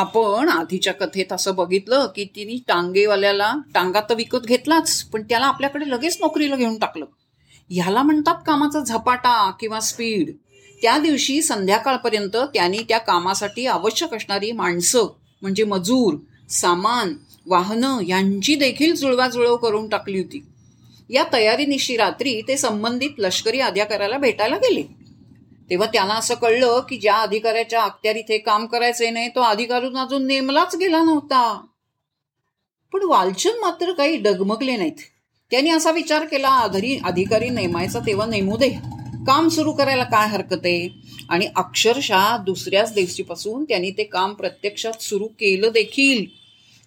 आपण आधीच्या कथेत असं बघितलं की तिने टांगेवाल्याला टांगा तर विकत घेतलाच पण त्याला आपल्याकडे लगेच नोकरीला घेऊन टाकलं. ह्याला म्हणतात कामाचा झपाटा किंवा स्पीड. त्या दिवशी संध्याकाळपर्यंत त्यांनी त्या कामासाठी आवश्यक असणारी माणसं म्हणजे मजूर सामान वाहनं यांची देखील जुळवाजुळव करून टाकली होती. या तयारीनिशी रात्री ते संबंधित लष्करी अधिकाऱ्याला भेटायला गेले. तेव्हा त्यांना असं कळलं की ज्या अधिकाऱ्याच्या अखत्यारीत हे काम करायचे नाही तो अधिकारून अजून नेमलाच गेला नव्हता. पण वालचंद मात्र काही डगमगले नाहीत. त्यांनी असा विचार केला आधारी अधिकारी नेमायचा तेव्हा नेमू दे. काम सुरू करायला काय हरकत आहे? आणि अक्षरशः दुसऱ्याच दिवशीपासून त्यांनी ते काम प्रत्यक्षात सुरू केलं देखील.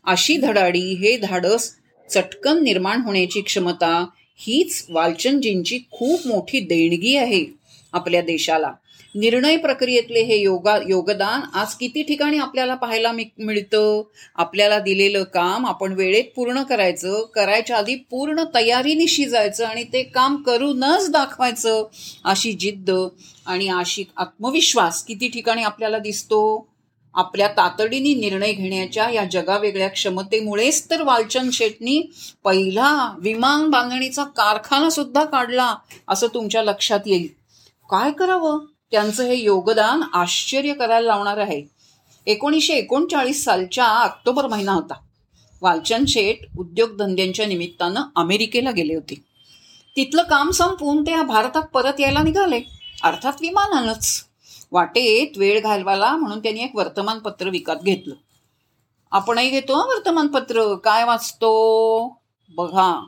अशी धडाडी हे धाडस चटकन निर्माण होण्याची क्षमता हीच वालचंदजींची खूप मोठी देणगी आहे. आपल्या देशाला. निर्णय प्रक्रियेतले हे योगा योगदान आज किती ठिकाणी आपल्याला पाहायला मिळतं? आपल्याला दिलेलं काम आपण वेळेत पूर्ण करायचं करायच्या आधी पूर्ण तयारीनिशी जायचं आणि ते काम करूनच दाखवायचं अशी जिद्द आणि अशी आत्मविश्वास किती ठिकाणी आपल्याला दिसतो? आपल्या तातडीने निर्णय घेण्याच्या या जगावेगळ्या क्षमतेमुळेच तर वालचंद शेटनी पहिला विमान बांधणीचा कारखाना सुद्धा काढला असं तुमच्या लक्षात येईल. काय करावं? त्यांचं हे योगदान आश्चर्य करायला लावणार आहे. एकोणीसशे एकोणचाळीस सालच्या ऑक्टोबर महिना होता. वालचंद शेठ उद्योगधंद्यांच्या निमित्तानं अमेरिकेला गेले होते. तिथलं काम संपवून ते भारतात परत यायला निघाले. अर्थात विमानानंच. वाटेत वेळ घालवाला म्हणून त्यांनी एक वर्तमानपत्र विकत घेतलं. आपणही घेतो वर्तमानपत्र. काय वाचतो? बघा.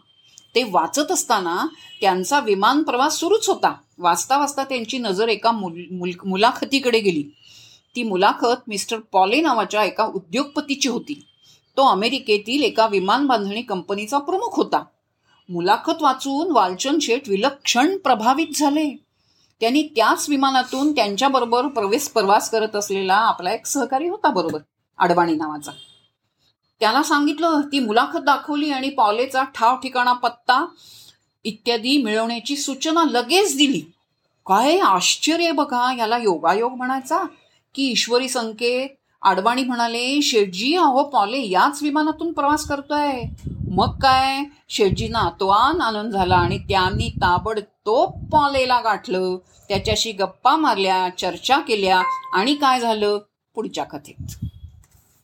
ते वाचत असताना त्यांचा विमान प्रवास सुरूच होता. वाचता वाचता त्यांची नजर एका मुल मुलाखतीकडे गेली. ती मुलाखत मिस्टर पॉले नावाच्या एका उद्योगपतीची होती. तो अमेरिकेतील एका विमान बांधणी कंपनीचा प्रमुख होता. मुलाखत वाचून वालचंद शेठ विलक्षण प्रभावित झाले. त्यांनी त्याच विमानातून त्यांच्याबरोबर प्रवेश प्रवास करत असलेला आपला एक सहकारी होता बरोबर? अडवाणी नावाचा. त्याला सांगितलं ती मुलाखत दाखवली आणि पॉलेचा ठाव ठिकाणा पत्ता इत्यादी मिळवण्याची सूचना लगेच दिली. काय आश्चर्य बघा याला योगायोग म्हणायचा? की ईश्वरी संकेत आडवाणी म्हणाले शेठजी अहो पॉले याच विमानातून प्रवास करतोय. मग काय? शेठजींना अतवान आनंद झाला आणि त्यांनी ताबडतोब पॉलेला गाठलं. त्याच्याशी गप्पा मारल्या चर्चा केल्या आणि काय झालं? पुढच्या कथेत.